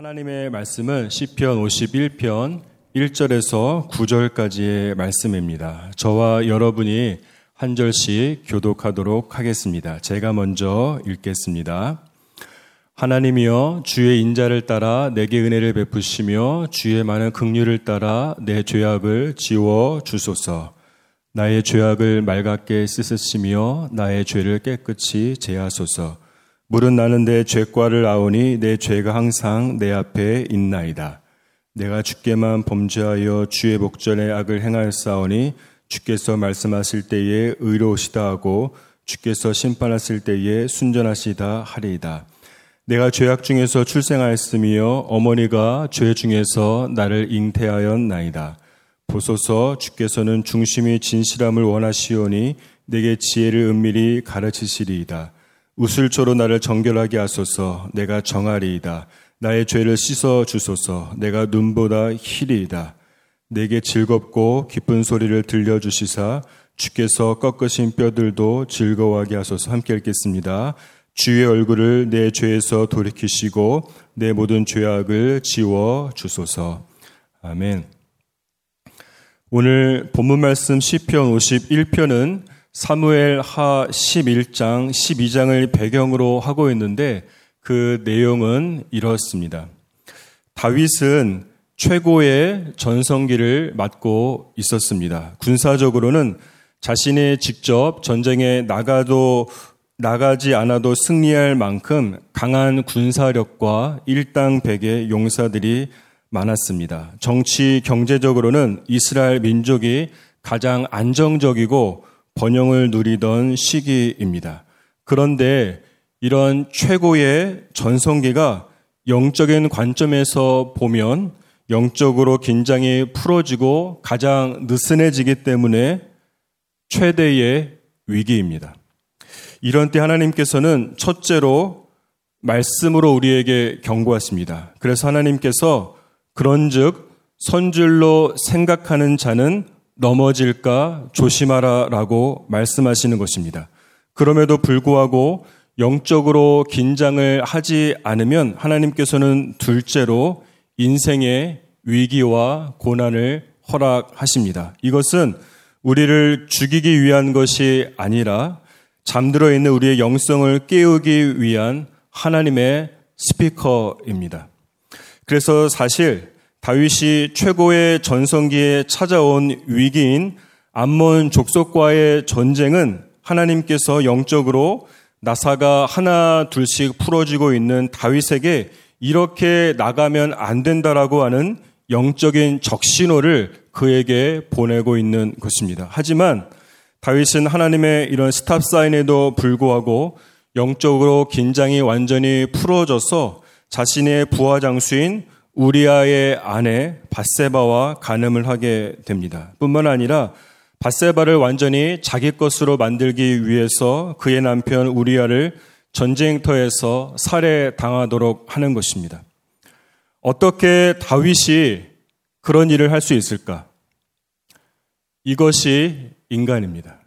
하나님의 말씀은 시편 51편 1절에서 9절까지의 말씀입니다. 저와 여러분이 한 절씩 교독하도록 하겠습니다. 제가 먼저 읽겠습니다. 하나님이여 주의 인자를 따라 내게 은혜를 베푸시며 주의 많은 긍휼을 따라 내 죄악을 지워 주소서. 나의 죄악을 맑게 씻으시며 나의 죄를 깨끗이 제하소서. 물은 나는 내 죄과를 아오니 내 죄가 항상 내 앞에 있나이다. 내가 주께만 범죄하여 주의 목전에 악을 행하였사오니 주께서 말씀하실 때에 의로우시다 하고 주께서 심판하실 때에 순전하시다 하리이다. 내가 죄악 중에서 출생하였으며 어머니가 죄 중에서 나를 잉태하였나이다. 보소서 주께서는 중심이 진실함을 원하시오니 내게 지혜를 은밀히 가르치시리이다. 우슬초로 나를 정결하게 하소서 내가 정하리이다. 나의 죄를 씻어 주소서 내가 눈보다 희리이다. 내게 즐겁고 기쁜 소리를 들려주시사 주께서 꺾으신 뼈들도 즐거워하게 하소서 함께 읽겠습니다. 주의 얼굴을 내 죄에서 돌이키시고 내 모든 죄악을 지워 주소서. 아멘. 오늘 본문 말씀 시편 51편은 사무엘 하 11장, 12장을 배경으로 하고 있는데 그 내용은 이렇습니다. 다윗은 최고의 전성기를 맡고 있었습니다. 군사적으로는 자신이 직접 전쟁에 나가도 나가지 않아도 승리할 만큼 강한 군사력과 일당백의 용사들이 많았습니다. 정치 경제적으로는 이스라엘 민족이 가장 안정적이고 번영을 누리던 시기입니다. 그런데 이런 최고의 전성기가 영적인 관점에서 보면 영적으로 긴장이 풀어지고 가장 느슨해지기 때문에 최대의 위기입니다. 이런 때 하나님께서는 첫째로 말씀으로 우리에게 경고하십니다. 그래서 하나님께서 그런즉 선줄로 생각하는 자는 넘어질까 조심하라 라고 말씀하시는 것입니다. 그럼에도 불구하고 영적으로 긴장을 하지 않으면 하나님께서는 둘째로 인생의 위기와 고난을 허락하십니다. 이것은 우리를 죽이기 위한 것이 아니라 잠들어 있는 우리의 영성을 깨우기 위한 하나님의 스피커입니다. 그래서 사실 다윗이 최고의 전성기에 찾아온 위기인 암몬 족속과의 전쟁은 하나님께서 영적으로 나사가 하나 둘씩 풀어지고 있는 다윗에게 이렇게 나가면 안 된다라고 하는 영적인 적신호를 그에게 보내고 있는 것입니다. 하지만 다윗은 하나님의 이런 스탑 사인에도 불구하고 영적으로 긴장이 완전히 풀어져서 자신의 부하 장수인 우리아의 아내 바세바와 간음을 하게 됩니다. 뿐만 아니라 바세바를 완전히 자기 것으로 만들기 위해서 그의 남편 우리아를 전쟁터에서 살해당하도록 하는 것입니다. 어떻게 다윗이 그런 일을 할 수 있을까? 이것이 인간입니다.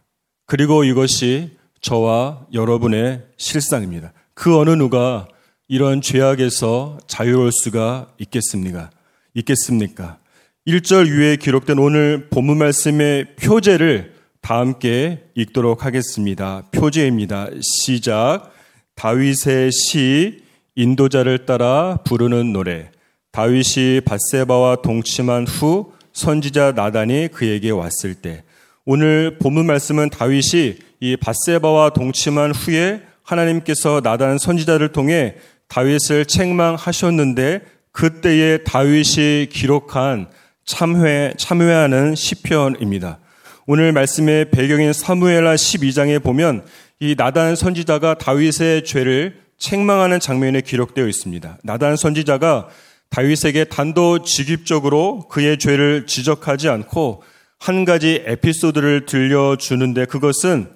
그리고 이것이 저와 여러분의 실상입니다. 그 어느 누가 이런 죄악에서 자유로울 수가 있겠습니까? 있겠습니까? 1절 위에 기록된 오늘 본문 말씀의 표제를 다 함께 읽도록 하겠습니다. 표제입니다. 시작. 다윗의 시 인도자를 따라 부르는 노래. 다윗이 바세바와 동침한 후 선지자 나단이 그에게 왔을 때 오늘 본문 말씀은 다윗이 이 바세바와 동침한 후에 하나님께서 나단 선지자를 통해 다윗을 책망하셨는데 그때에 다윗이 기록한 참회 참회하는 시편입니다. 오늘 말씀의 배경인 사무엘하 12장에 보면 이 나단 선지자가 다윗의 죄를 책망하는 장면이 기록되어 있습니다. 나단 선지자가 다윗에게 단도직입적으로 그의 죄를 지적하지 않고 한 가지 에피소드를 들려주는데 그것은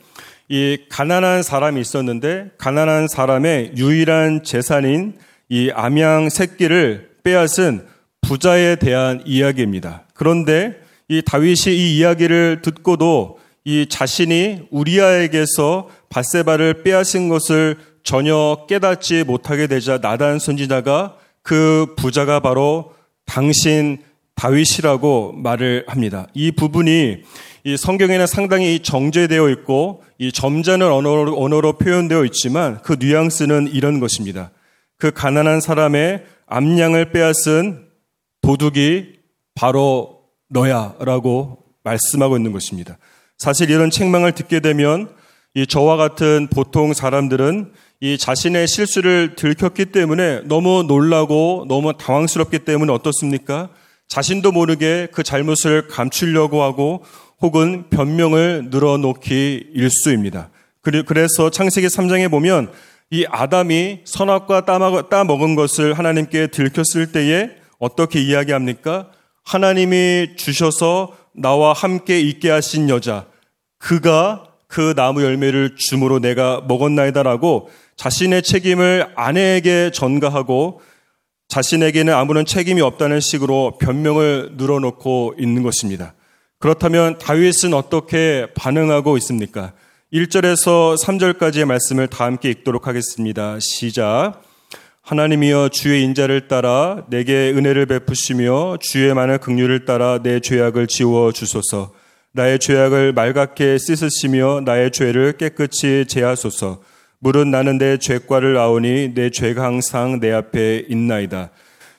이 가난한 사람이 있었는데 가난한 사람의 유일한 재산인 이 암양 새끼를 빼앗은 부자에 대한 이야기입니다. 그런데 이 다윗이 이 이야기를 듣고도 이 자신이 우리아에게서 바세바를 빼앗은 것을 전혀 깨닫지 못하게 되자 나단 선지자가 그 부자가 바로 당신 다윗이라고 말을 합니다. 이 부분이 이 성경에는 상당히 정제되어 있고 이 점잖은 언어로, 언어로 표현되어 있지만 그 뉘앙스는 이런 것입니다. 그 가난한 사람의 암양을 빼앗은 도둑이 바로 너야라고 말씀하고 있는 것입니다. 사실 이런 책망을 듣게 되면 이 저와 같은 보통 사람들은 이 자신의 실수를 들켰기 때문에 너무 놀라고 너무 당황스럽기 때문에 어떻습니까? 자신도 모르게 그 잘못을 감추려고 하고 혹은 변명을 늘어놓기 일수입니다. 그래서 창세기 3장에 보면 이 아담이 선악과 따먹은 것을 하나님께 들켰을 때에 어떻게 이야기합니까? 하나님이 주셔서 나와 함께 있게 하신 여자, 그가 그 나무 열매를 줌으로 내가 먹었나이다라고 자신의 책임을 아내에게 전가하고 자신에게는 아무런 책임이 없다는 식으로 변명을 늘어놓고 있는 것입니다. 그렇다면 다윗은 어떻게 반응하고 있습니까? 1절에서 3절까지의 말씀을 다 함께 읽도록 하겠습니다. 시작. 하나님이여 주의 인자를 따라 내게 은혜를 베푸시며 주의 많은 긍휼을 따라 내 죄악을 지워 주소서. 나의 죄악을 말갛게 씻으시며 나의 죄를 깨끗이 제하소서. 물은 나는 내 죄과를 아오니 내 죄가 항상 내 앞에 있나이다.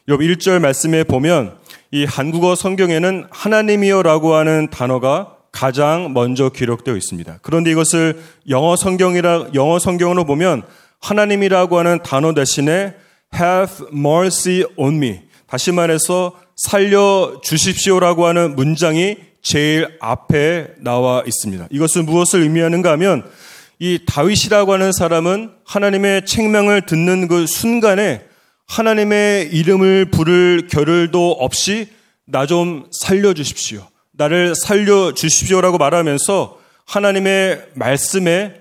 요 1절 말씀에 보면 이 한국어 성경에는 하나님이여라고 하는 단어가 가장 먼저 기록되어 있습니다. 그런데 이것을 영어 성경이라 영어 성경으로 보면 하나님이라고 하는 단어 대신에 have mercy on me. 다시 말해서 살려 주십시오라고 하는 문장이 제일 앞에 나와 있습니다. 이것은 무엇을 의미하는가 하면 이 다윗이라고 하는 사람은 하나님의 책명을 듣는 그 순간에 하나님의 이름을 부를 겨를도 없이 나 좀 살려 주십시오. 나를 살려 주십시오라고 말하면서 하나님의 말씀에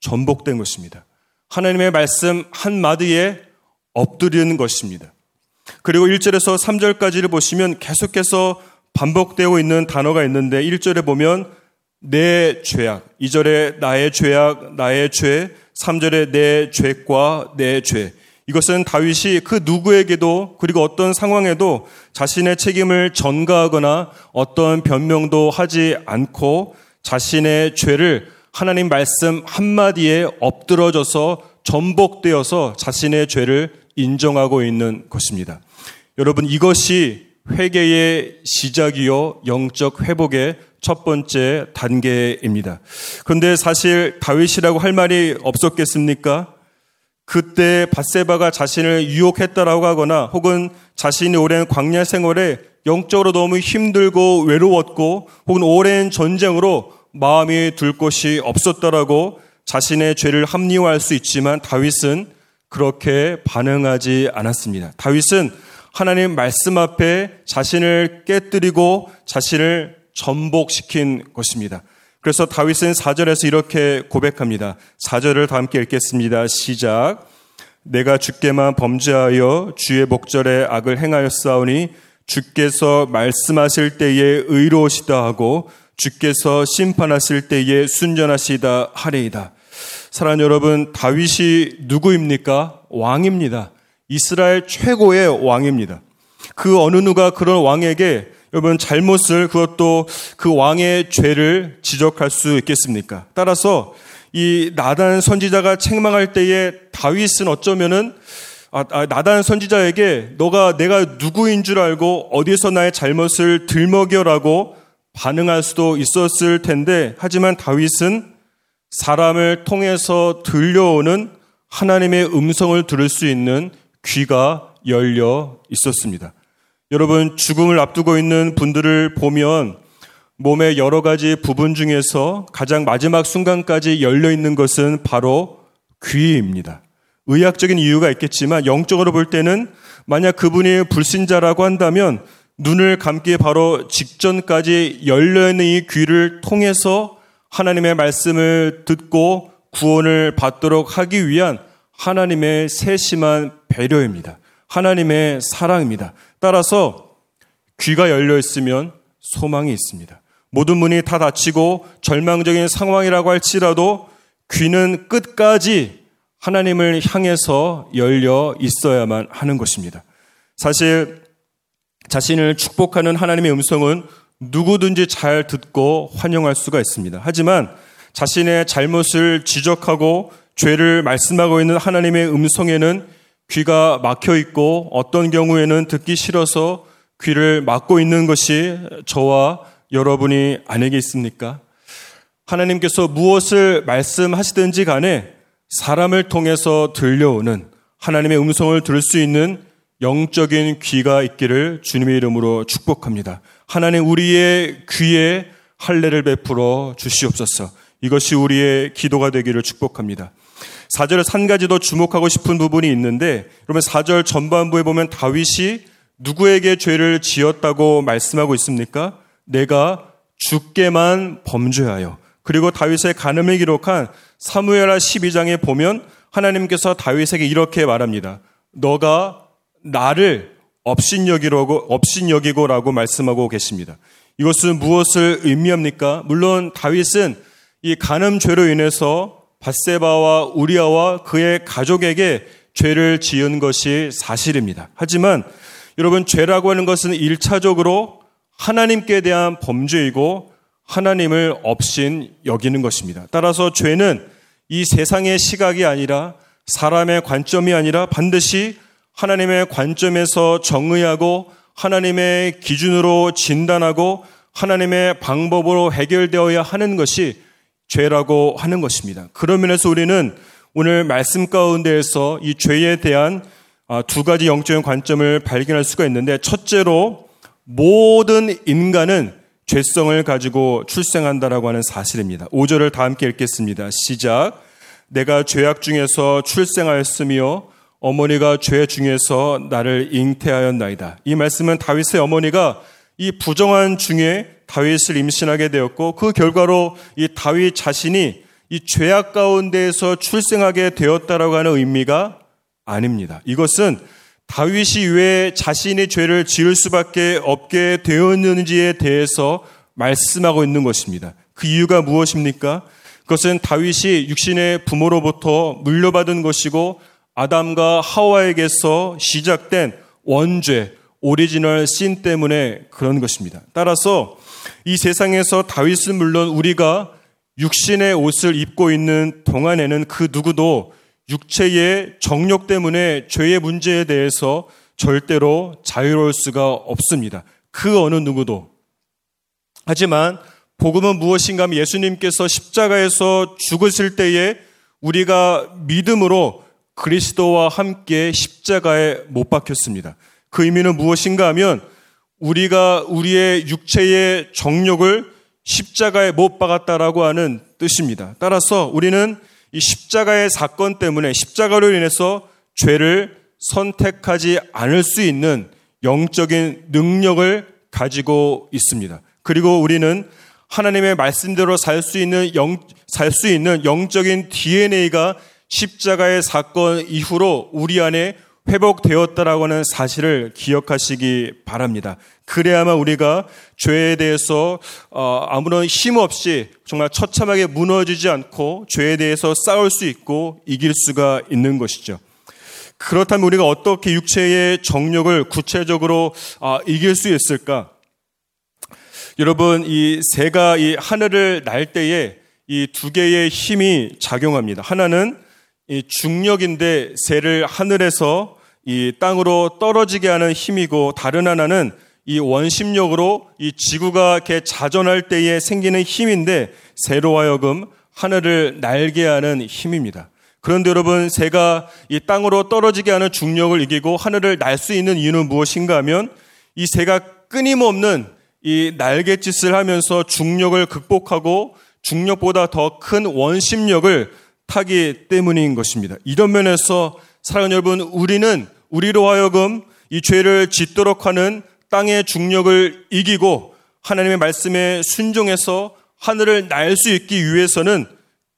전복된 것입니다. 하나님의 말씀 한마디에 엎드리는 것입니다. 그리고 1절에서 3절까지를 보시면 계속해서 반복되고 있는 단어가 있는데 1절에 보면 내 죄악, 2절에 나의 죄악, 나의 죄, 3절에 내 죄과 내 죄. 이것은 다윗이 그 누구에게도 그리고 어떤 상황에도 자신의 책임을 전가하거나 어떤 변명도 하지 않고 자신의 죄를 하나님 말씀 한마디에 엎드러져서 전복되어서 자신의 죄를 인정하고 있는 것입니다. 여러분 이것이 회개의 시작이요 영적 회복의 첫 번째 단계입니다. 그런데 사실 다윗이라고 할 말이 없었겠습니까? 그때 바세바가 자신을 유혹했다라고 하거나 혹은 자신이 오랜 광야 생활에 영적으로 너무 힘들고 외로웠고 혹은 오랜 전쟁으로 마음이 둘 곳이 없었다라고 자신의 죄를 합리화할 수 있지만 다윗은 그렇게 반응하지 않았습니다. 다윗은 하나님 말씀 앞에 자신을 깨뜨리고 자신을 전복시킨 것입니다. 그래서 다윗은 4절에서 이렇게 고백합니다. 4절을 다 함께 읽겠습니다. 시작. 내가 주께만 범죄하여 주의 목절에 악을 행하였사오니 주께서 말씀하실 때에 의로우시다 하고 주께서 심판하실 때에 순전하시다 하리이다. 사랑 여러분, 다윗이 누구입니까? 왕입니다. 이스라엘 최고의 왕입니다. 그 어느 누가 그런 왕에게 여러분 잘못을 그것도 그 왕의 죄를 지적할 수 있겠습니까? 따라서 이 나단 선지자가 책망할 때에 다윗은 어쩌면은 아, 아, 나단 선지자에게 너가 내가 누구인 줄 알고 어디서 나의 잘못을 들먹여라고 반응할 수도 있었을 텐데 하지만 다윗은 사람을 통해서 들려오는 하나님의 음성을 들을 수 있는 귀가 열려 있었습니다. 여러분, 죽음을 앞두고 있는 분들을 보면 몸의 여러 가지 부분 중에서 가장 마지막 순간까지 열려 있는 것은 바로 귀입니다. 의학적인 이유가 있겠지만 영적으로 볼 때는 만약 그분이 불신자라고 한다면 눈을 감기 바로 직전까지 열려 있는 이 귀를 통해서 하나님의 말씀을 듣고 구원을 받도록 하기 위한 하나님의 세심한 배려입니다. 하나님의 사랑입니다. 따라서 귀가 열려 있으면 소망이 있습니다. 모든 문이 다 닫히고 절망적인 상황이라고 할지라도 귀는 끝까지 하나님을 향해서 열려 있어야만 하는 것입니다. 사실 자신을 축복하는 하나님의 음성은 누구든지 잘 듣고 환영할 수가 있습니다. 하지만 자신의 잘못을 지적하고 죄를 말씀하고 있는 하나님의 음성에는 귀가 막혀 있고 어떤 경우에는 듣기 싫어서 귀를 막고 있는 것이 저와 여러분이 아니게 있습니까? 하나님께서 무엇을 말씀하시든지 간에 사람을 통해서 들려오는 하나님의 음성을 들을 수 있는 영적인 귀가 있기를 주님의 이름으로 축복합니다. 하나님 우리의 귀에 할례를 베풀어 주시옵소서. 이것이 우리의 기도가 되기를 축복합니다. 4절에 한 가지 더 주목하고 싶은 부분이 있는데, 그러면 4절 전반부에 보면 다윗이 누구에게 죄를 지었다고 말씀하고 있습니까? 내가 죽게만 범죄하여. 그리고 다윗의 간음을 기록한 사무엘하 12장에 보면 하나님께서 다윗에게 이렇게 말합니다. 너가 나를 업신여기라고 업신여기고라고 말씀하고 계십니다. 이것은 무엇을 의미합니까? 물론 다윗은 이 간음 죄로 인해서 바세바와 우리아와 그의 가족에게 죄를 지은 것이 사실입니다. 하지만 여러분 죄라고 하는 것은 일차적으로 하나님께 대한 범죄이고 하나님을 업신 여기는 것입니다. 따라서 죄는 이 세상의 시각이 아니라 사람의 관점이 아니라 반드시 하나님의 관점에서 정의하고 하나님의 기준으로 진단하고 하나님의 방법으로 해결되어야 하는 것이 죄라고 하는 것입니다. 그런 면에서 우리는 오늘 말씀 가운데에서 이 죄에 대한 아, 두 가지 영적인 관점을 발견할 수가 있는데 첫째로 모든 인간은 죄성을 가지고 출생한다라고 하는 사실입니다. 5절을 다 함께 읽겠습니다. 시작. 내가 죄악 중에서 출생하였으며 어머니가 죄 중에서 나를 잉태하였나이다. 이 말씀은 다윗의 어머니가 이 부정한 중에 다윗을 임신하게 되었고 그 결과로 이 다윗 자신이 이 죄악 가운데에서 출생하게 되었다라고 하는 의미가 아닙니다. 이것은 다윗이 왜 자신의 죄를 지을 수밖에 없게 되었는지에 대해서 말씀하고 있는 것입니다. 그 이유가 무엇입니까? 그것은 다윗이 육신의 부모로부터 물려받은 것이고 아담과 하와에게서 시작된 원죄, 오리지널 씬 때문에 그런 것입니다. 따라서 이 세상에서 다윗은 물론 우리가 육신의 옷을 입고 있는 동안에는 그 누구도 육체의 정욕 때문에 죄의 문제에 대해서 절대로 자유로울 수가 없습니다. 그 어느 누구도. 하지만 복음은 무엇인가 하면 예수님께서 십자가에서 죽으실 때에 우리가 믿음으로 그리스도와 함께 십자가에 못 박혔습니다. 그 의미는 무엇인가 하면 우리가 우리의 육체의 정욕을 십자가에 못 박았다라고 하는 뜻입니다. 따라서 우리는 이 십자가의 사건 때문에 십자가로 인해서 죄를 선택하지 않을 수 있는 영적인 능력을 가지고 있습니다. 그리고 우리는 하나님의 말씀대로 살 수 있는 영, 살 수 있는 영적인 DNA가 십자가의 사건 이후로 우리 안에 회복되었다라고 하는 사실을 기억하시기 바랍니다. 그래야만 우리가 죄에 대해서 어, 아무런 힘 없이 정말 처참하게 무너지지 않고 죄에 대해서 싸울 수 있고 이길 수가 있는 것이죠. 그렇다면 우리가 어떻게 육체의 정욕을 구체적으로 아, 이길 수 있을까? 여러분 이 새가 이 하늘을 날 때에 이 두 개의 힘이 작용합니다. 하나는 이 중력인데 새를 하늘에서 이 땅으로 떨어지게 하는 힘이고 다른 하나는 이 원심력으로 이 지구가 이렇게 자전할 때에 생기는 힘인데 새로 하여금 하늘을 날게 하는 힘입니다. 그런데 여러분 새가 이 땅으로 떨어지게 하는 중력을 이기고 하늘을 날 수 있는 이유는 무엇인가 하면 이 새가 끊임없는 이 날갯짓을 하면서 중력을 극복하고 중력보다 더 큰 원심력을 타기 때문인 것입니다. 이런 면에서 사랑하는 여러분, 우리는 우리로 하여금 이 죄를 짓도록 하는 땅의 중력을 이기고 하나님의 말씀에 순종해서 하늘을 날 수 있기 위해서는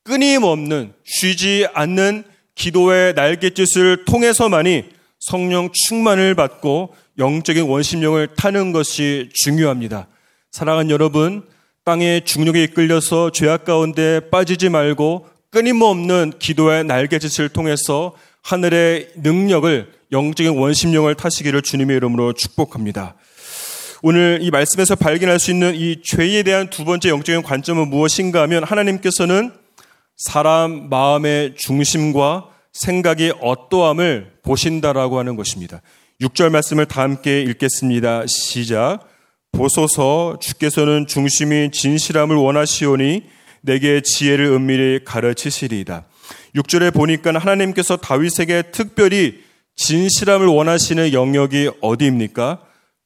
끊임없는 쉬지 않는 기도의 날갯짓을 통해서만이 성령 충만을 받고 영적인 원심령을 타는 것이 중요합니다. 사랑하는 여러분, 땅의 중력에 이끌려서 죄악 가운데 빠지지 말고 끊임없는 기도의 날갯짓을 통해서 하늘의 능력을 영적인 원심령을 타시기를 주님의 이름으로 축복합니다. 오늘 이 말씀에서 발견할 수 있는 이 죄에 대한 두 번째 영적인 관점은 무엇인가 하면 하나님께서는 사람 마음의 중심과 생각이 어떠함을 보신다라고 하는 것입니다. 6절 말씀을 다 함께 읽겠습니다. 시작. 보소서 주께서는 중심이 진실함을 원하시오니 내게 지혜를 은밀히 가르치시리이다. 6절에 보니까 하나님께서 다윗에게 특별히 진실함을 원하시는 영역이 어디입니까?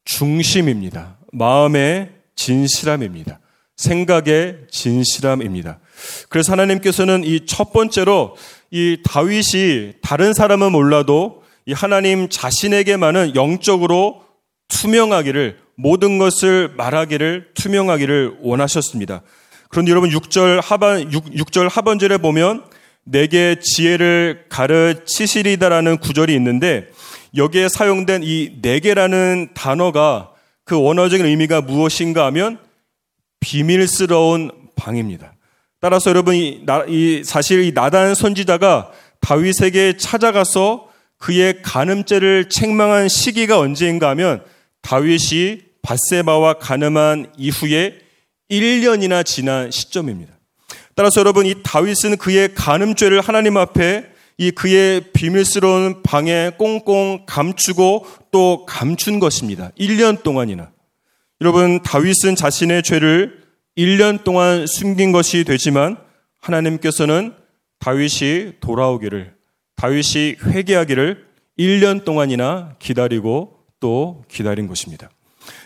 중심입니다. 마음의 진실함입니다. 생각의 진실함입니다. 그래서 하나님께서는 이 첫 번째로 이 다윗이 다른 사람은 몰라도 이 하나님 자신에게만은 영적으로 투명하기를 모든 것을 말하기를 투명하기를 원하셨습니다. 그런데 여러분 6절 하반 6, 6절 하반절에 보면 내게 지혜를 가르치시리다라는 구절이 있는데 여기에 사용된 이 내게라는 단어가 그 원어적인 의미가 무엇인가 하면 비밀스러운 방입니다. 따라서 여러분 이, 이 사실 이 나단 선지자가 다윗에게 찾아가서 그의 간음죄를 책망한 시기가 언제인가 하면 다윗이 바세바와 간음한 이후에 1년이나 지난 시점입니다. 따라서 여러분 이 다윗은 그의 간음죄를 하나님 앞에 이 그의 비밀스러운 방에 꽁꽁 감추고 또 감춘 것입니다. 1년 동안이나. 여러분 다윗은 자신의 죄를 1년 동안 숨긴 것이 되지만 하나님께서는 다윗이 돌아오기를 다윗이 회개하기를 1년 동안이나 기다리고 또 기다린 것입니다.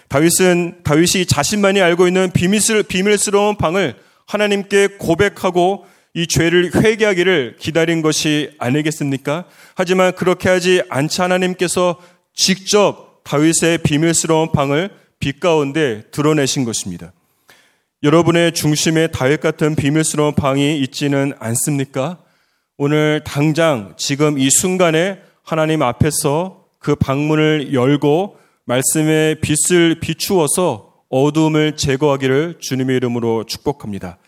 다윗은 다윗이 자신만이 알고 있는 비밀스, 비밀스러운 방을 하나님께 고백하고 이 죄를 회개하기를 기다린 것이 아니겠습니까? 하지만 그렇게 하지 않자 하나님께서 직접 다윗의 비밀스러운 방을 빛 가운데 드러내신 것입니다. 여러분의 중심에 다윗 같은 비밀스러운 방이 있지는 않습니까? 오늘 당장 지금 이 순간에 하나님 앞에서 그 방문을 열고 말씀의 빛을 비추어서 어둠을 제거하기를 주님의 이름으로 축복합니다.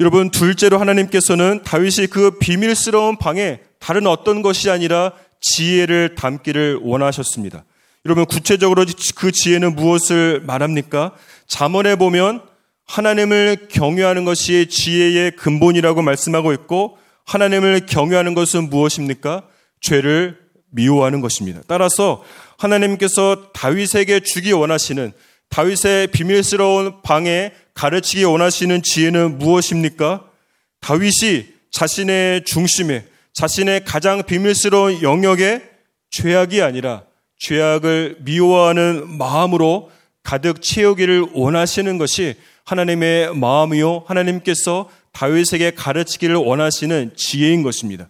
여러분, 둘째로 하나님께서는 다윗이 그 비밀스러운 방에 다른 어떤 것이 아니라 지혜를 담기를 원하셨습니다. 여러분, 구체적으로 그 지혜는 무엇을 말합니까? 잠언에 보면 하나님을 경외하는 것이 지혜의 근본이라고 말씀하고 있고 하나님을 경외하는 것은 무엇입니까? 죄를 미워하는 것입니다. 따라서 하나님께서 다윗에게 주기 원하시는 다윗의 비밀스러운 방에 가르치기 원하시는 지혜는 무엇입니까? 다윗이 자신의 중심에 자신의 가장 비밀스러운 영역에 죄악이 아니라 죄악을 미워하는 마음으로 가득 채우기를 원하시는 것이 하나님의 마음이요 하나님께서 다윗에게 가르치기를 원하시는 지혜인 것입니다.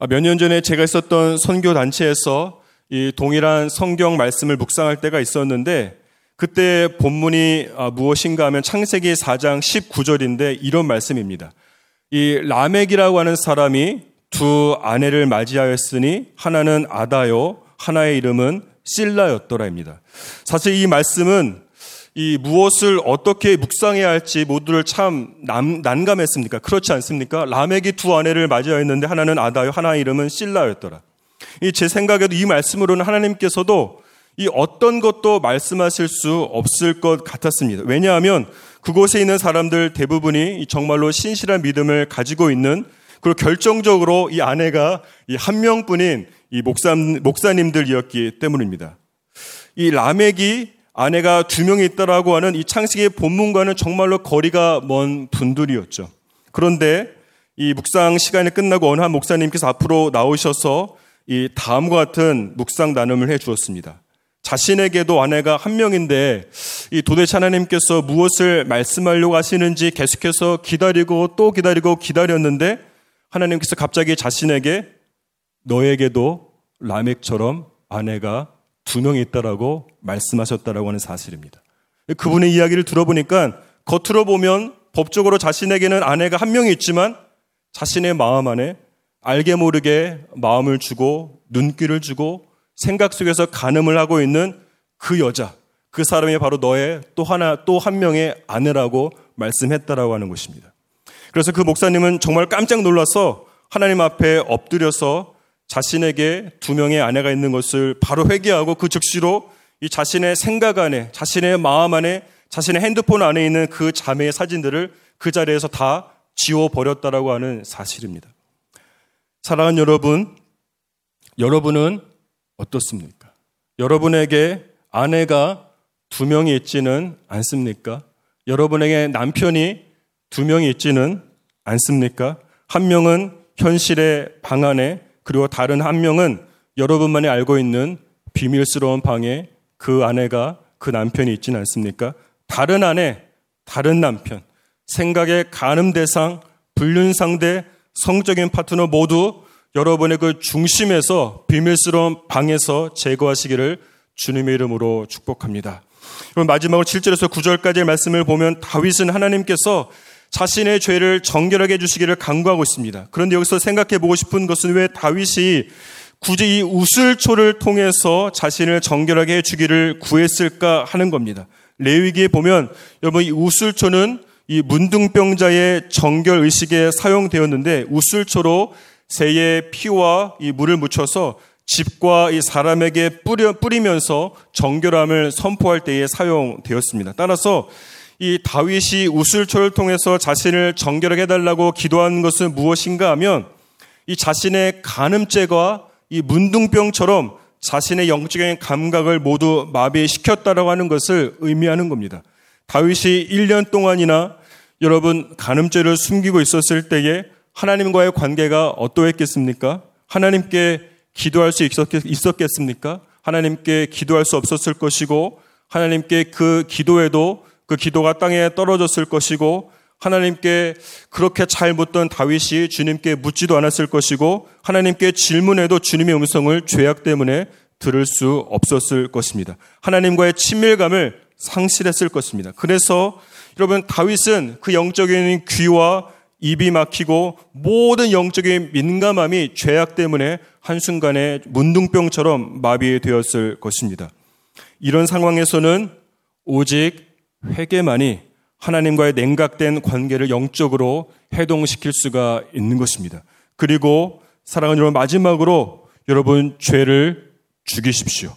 아, 몇년 전에 제가 있었던 선교 단체에서 이 동일한 성경 말씀을 묵상할 때가 있었는데 그때 본문이 아, 무엇인가 하면 창세기 4장 19절인데 이런 말씀입니다. 이 라멕이라고 하는 사람이 두 아내를 맞이하였으니 하나는 아다요 하나의 이름은 실라였더라입니다. 사실 이 말씀은 이 무엇을 어떻게 묵상해야 할지 모두를 참 난, 난감했습니까? 그렇지 않습니까? 라멕이 두 아내를 맞이하였는데 하나는 아다요, 하나 이름은 실라였더라. 이 제 생각에도 이 말씀으로는 하나님께서도 이 어떤 것도 말씀하실 수 없을 것 같았습니다. 왜냐하면 그곳에 있는 사람들 대부분이 정말로 신실한 믿음을 가지고 있는 그리고 결정적으로 이 아내가 이 한 명뿐인 이 목사, 목사님들이었기 때문입니다. 이 라멕이 아내가 두 명이 있다라고 하는 이 창세기의 본문과는 정말로 거리가 먼 분들이었죠. 그런데 이 묵상 시간이 끝나고 어느 한 목사님께서 앞으로 나오셔서 이 다음과 같은 묵상 나눔을 해 주었습니다. 자신에게도 아내가 한 명인데 이 도대체 하나님께서 무엇을 말씀하려고 하시는지 계속해서 기다리고 또 기다리고 기다렸는데 하나님께서 갑자기 자신에게 너에게도 라멕처럼 아내가 두 명이 있다라고 말씀하셨다라고 하는 사실입니다. 그분의 이야기를 들어보니까 겉으로 보면 법적으로 자신에게는 아내가 한 명이 있지만 자신의 마음 안에 알게 모르게 마음을 주고 눈길을 주고 생각 속에서 간음을 하고 있는 그 여자, 그 사람이 바로 너의 또 하나, 또 한 명의 아내라고 말씀했다라고 하는 것입니다. 그래서 그 목사님은 정말 깜짝 놀라서 하나님 앞에 엎드려서 자신에게 두 명의 아내가 있는 것을 바로 회개하고 그 즉시로 이 자신의 생각 안에, 자신의 마음 안에, 자신의 핸드폰 안에 있는 그 자매의 사진들을 그 자리에서 다 지워버렸다라고 하는 사실입니다. 사랑하는 여러분, 여러분은 어떻습니까? 여러분에게 아내가 두 명이 있지는 않습니까? 여러분에게 남편이 두 명이 있지는 않습니까? 한 명은 현실의 방 안에 그리고 다른 한 명은 여러분만이 알고 있는 비밀스러운 방에 그 아내가 그 남편이 있지는 않습니까? 다른 아내, 다른 남편, 생각의 가늠 대상, 불륜 상대, 성적인 파트너 모두 여러분의 그 중심에서 비밀스러운 방에서 제거하시기를 주님의 이름으로 축복합니다. 그럼 마지막으로 7절에서 9절까지의 말씀을 보면 다윗은 하나님께서 자신의 죄를 정결하게 해주시기를 간구하고 있습니다. 그런데 여기서 생각해 보고 싶은 것은 왜 다윗이 굳이 이 우슬초를 통해서 자신을 정결하게 해주기를 구했을까 하는 겁니다. 레위기에 보면 여러분 이 우슬초는 이 문둥병자의 정결 의식에 사용되었는데 우슬초로 새의 피와 이 물을 묻혀서 집과 이 사람에게 뿌려, 뿌리면서 정결함을 선포할 때에 사용되었습니다. 따라서 이 다윗이 우슬초를 통해서 자신을 정결하게 해달라고 기도한 것은 무엇인가 하면 이 자신의 간음죄가 이 문둥병처럼 자신의 영적인 감각을 모두 마비시켰다라고 하는 것을 의미하는 겁니다. 다윗이 1년 동안이나 여러분 간음죄를 숨기고 있었을 때에 하나님과의 관계가 어떠했겠습니까? 하나님께 기도할 수 있었겠습니까? 하나님께 기도할 수 없었을 것이고 하나님께 그 기도에도 그 기도가 땅에 떨어졌을 것이고 하나님께 그렇게 잘 묻던 다윗이 주님께 묻지도 않았을 것이고 하나님께 질문해도 주님의 음성을 죄악 때문에 들을 수 없었을 것입니다. 하나님과의 친밀감을 상실했을 것입니다. 그래서 여러분 다윗은 그 영적인 귀와 입이 막히고 모든 영적인 민감함이 죄악 때문에 한순간에 문둥병처럼 마비되었을 것입니다. 이런 상황에서는 오직 회개만이 하나님과의 냉각된 관계를 영적으로 해동시킬 수가 있는 것입니다. 그리고 사랑하는 여러분 마지막으로 여러분 죄를 죽이십시오.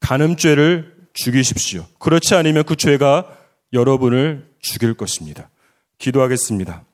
간음죄를 죽이십시오. 그렇지 않으면 그 죄가 여러분을 죽일 것입니다. 기도하겠습니다.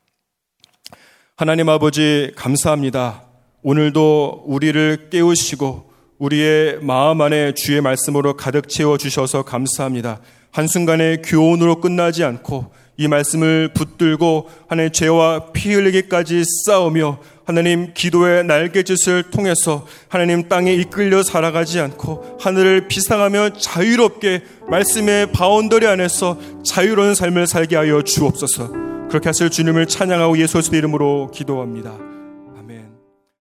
하나님 아버지 감사합니다. 오늘도 우리를 깨우시고 우리의 마음 안에 주의 말씀으로 가득 채워 주셔서 감사합니다. 한순간에 교훈으로 끝나지 않고 이 말씀을 붙들고 하나님 죄와 피 흘리기까지 싸우며 하나님 기도의 날개짓을 통해서 하나님 땅에 이끌려 살아가지 않고 하늘을 비상하며 자유롭게 말씀의 boundary 안에서 자유로운 삶을 살게 하여 주옵소서. 그렇게 하실 주님을 찬양하고 예수의 이름으로 기도합니다.